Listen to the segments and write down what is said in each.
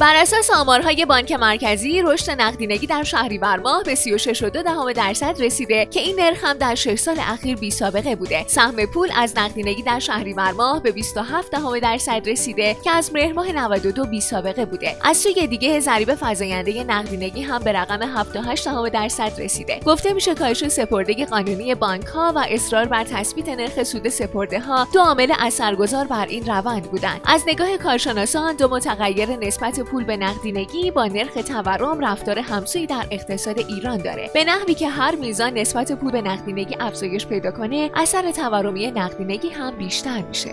بر اساس آمارهای بانک مرکزی رشد نقدینگی در شهریور ماه به 36.2 دهم درصد رسیده که این نرخ هم در 6 سال اخیر بی سابقه بوده. سهم پول از نقدینگی در شهریور ماه به 27 دهم درصد رسیده که از مهر ماه 92 بی سابقه بوده. از سوی دیگه ضریب فزاینده نقدینگی هم به رقم 78 دهم درصد رسیده. گفته میشه کاهش سپردگی قانونی بانک ها و اصرار بر تثبیت نرخ سود سپرده ها دو عامل اثرگذار بر این روند بودند. از نگاه کارشناسان دو متغیر نسبت پول به نقدینگی با نرخ تورم رفتار همسویی در اقتصاد ایران داره. به نحوی که هر میزان نسبت پول به نقدینگی افزایش پیدا کنه اثر تورمی نقدینگی هم بیشتر میشه.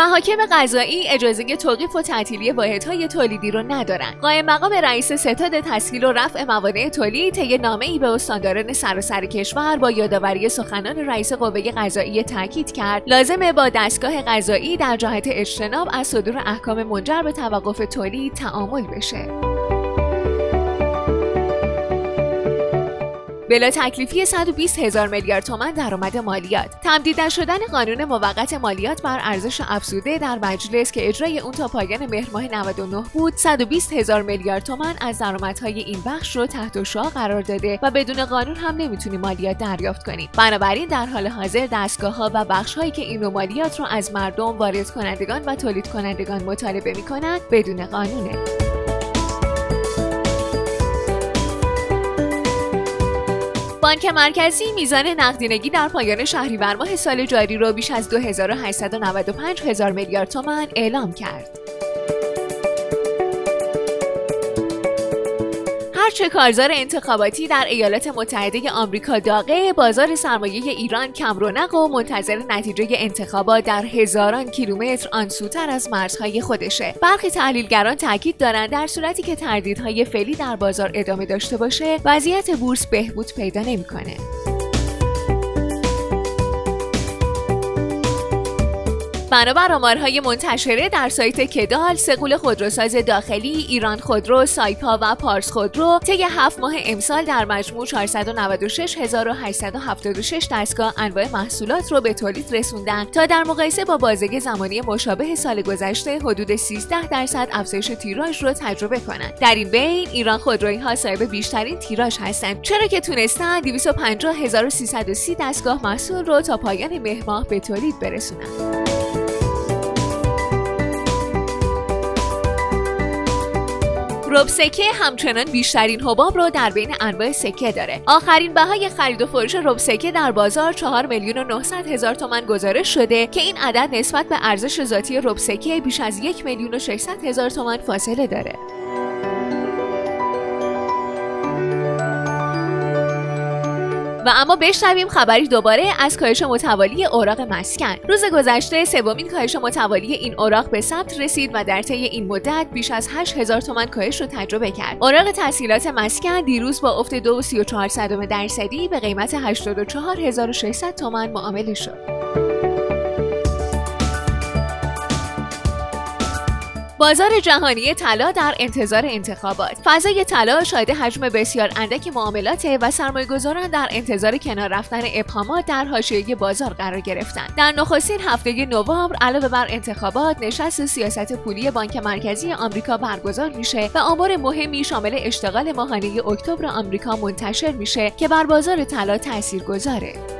محاکم قضایی اجازه توقیف و تعطیلی واحدهای تولیدی رو ندارن. قائم مقام رئیس ستاد تسهیل و رفع موانع تولید طی ای به استانداران سراسر کشور با یادآوری سخنان رئیس قوه قضایی تاکید کرد لازمه با دستگاه قضایی در جهت اجتناب از صدور احکام منجر به توقف تولید تعامل بشه. بلا تکلیفی 120 هزار میلیارد تومان درآمد مالیات. تمدید شدن قانون موقت مالیات بر ارزش افزوده در مجلس که اجرای اون تا پایان مهر ماه 99 بود 120 هزار میلیارد تومان از درآمدهای این بخش رو تحت شعا قرار داده و بدون قانون هم نمی‌تونی مالیات دریافت کنیم بنابراین در حال حاضر دستگاه ها و بخش هایی که این مالیات رو از مردم وارد کنندگان و تولید کنندگان مطالبه می‌کنند بدون قانونه. بانک مرکزی میزان نقدینگی در پایان شهریور ماه سال جاری را بیش از 2895 هزار میلیارد تومان اعلام کرد. هرچه کارزار انتخاباتی در ایالات متحده آمریکا داغه بازار سرمایه ایران کم رونق و منتظر نتیجه انتخابات در هزاران کیلومتر آن سوتر از مرزهای خودشه. برخی تحلیلگران تاکید دارند در صورتی که تردیدهای فعلی در بازار ادامه داشته باشه وضعیت بورس بهبود پیدا نمی‌کنه. بنابر آمارهای منتشره در سایت کدال سقول خودروساز داخلی ایران خودرو سایپا و پارس خودرو طی هفت ماه امسال در مجموع 496876 دستگاه انواع محصولات رو به تولید رسوندن تا در مقایسه با بازه زمانی مشابه سال گذشته حدود 13 درصد افزایش تیراژ رو تجربه کنند. در این بین ایران خودرویی ها صاحب بیشترین تیراژ هستند. چرا که تونستن 250330 دستگاه محصول رو تا پایان مهر به تولید برسونند رب سکه همچنان بیشترین حباب رو در بین انواع سکه داره. آخرین بهای خرید و فروش رب سکه در بازار 4 میلیون و 900 هزار تومان گزارش شده که این عدد نسبت به ارزش ذاتی رب سکه بیش از یک میلیون و 600 هزار تومان فاصله داره. و اما بشنویم خبری دوباره از کاهش متوالی اوراق مسکن. روز گذشته سومین کاهش متوالی این اوراق به ثبت رسید و در طی این مدت بیش از 8000 تومان کاهش رو تجربه کرد. اوراق تحصیلات مسکن دیروز با افت 2.34 درصدی به قیمت 84600 تومان معامله شد. بازار جهانی طلا در انتظار انتخابات. فضای طلا شاهد حجم بسیار اندک معاملات و سرمایه‌گذاران در انتظار کنار رفتن ابهامات در حاشیه بازار قرار گرفتند. در نخستین هفته نوامبر علاوه بر انتخابات نشست سیاست پولی بانک مرکزی آمریکا برگزار میشه و آمار مهمی شامل اشتغال ماهانه اکتبر آمریکا منتشر میشه که بر بازار طلا تاثیرگذاره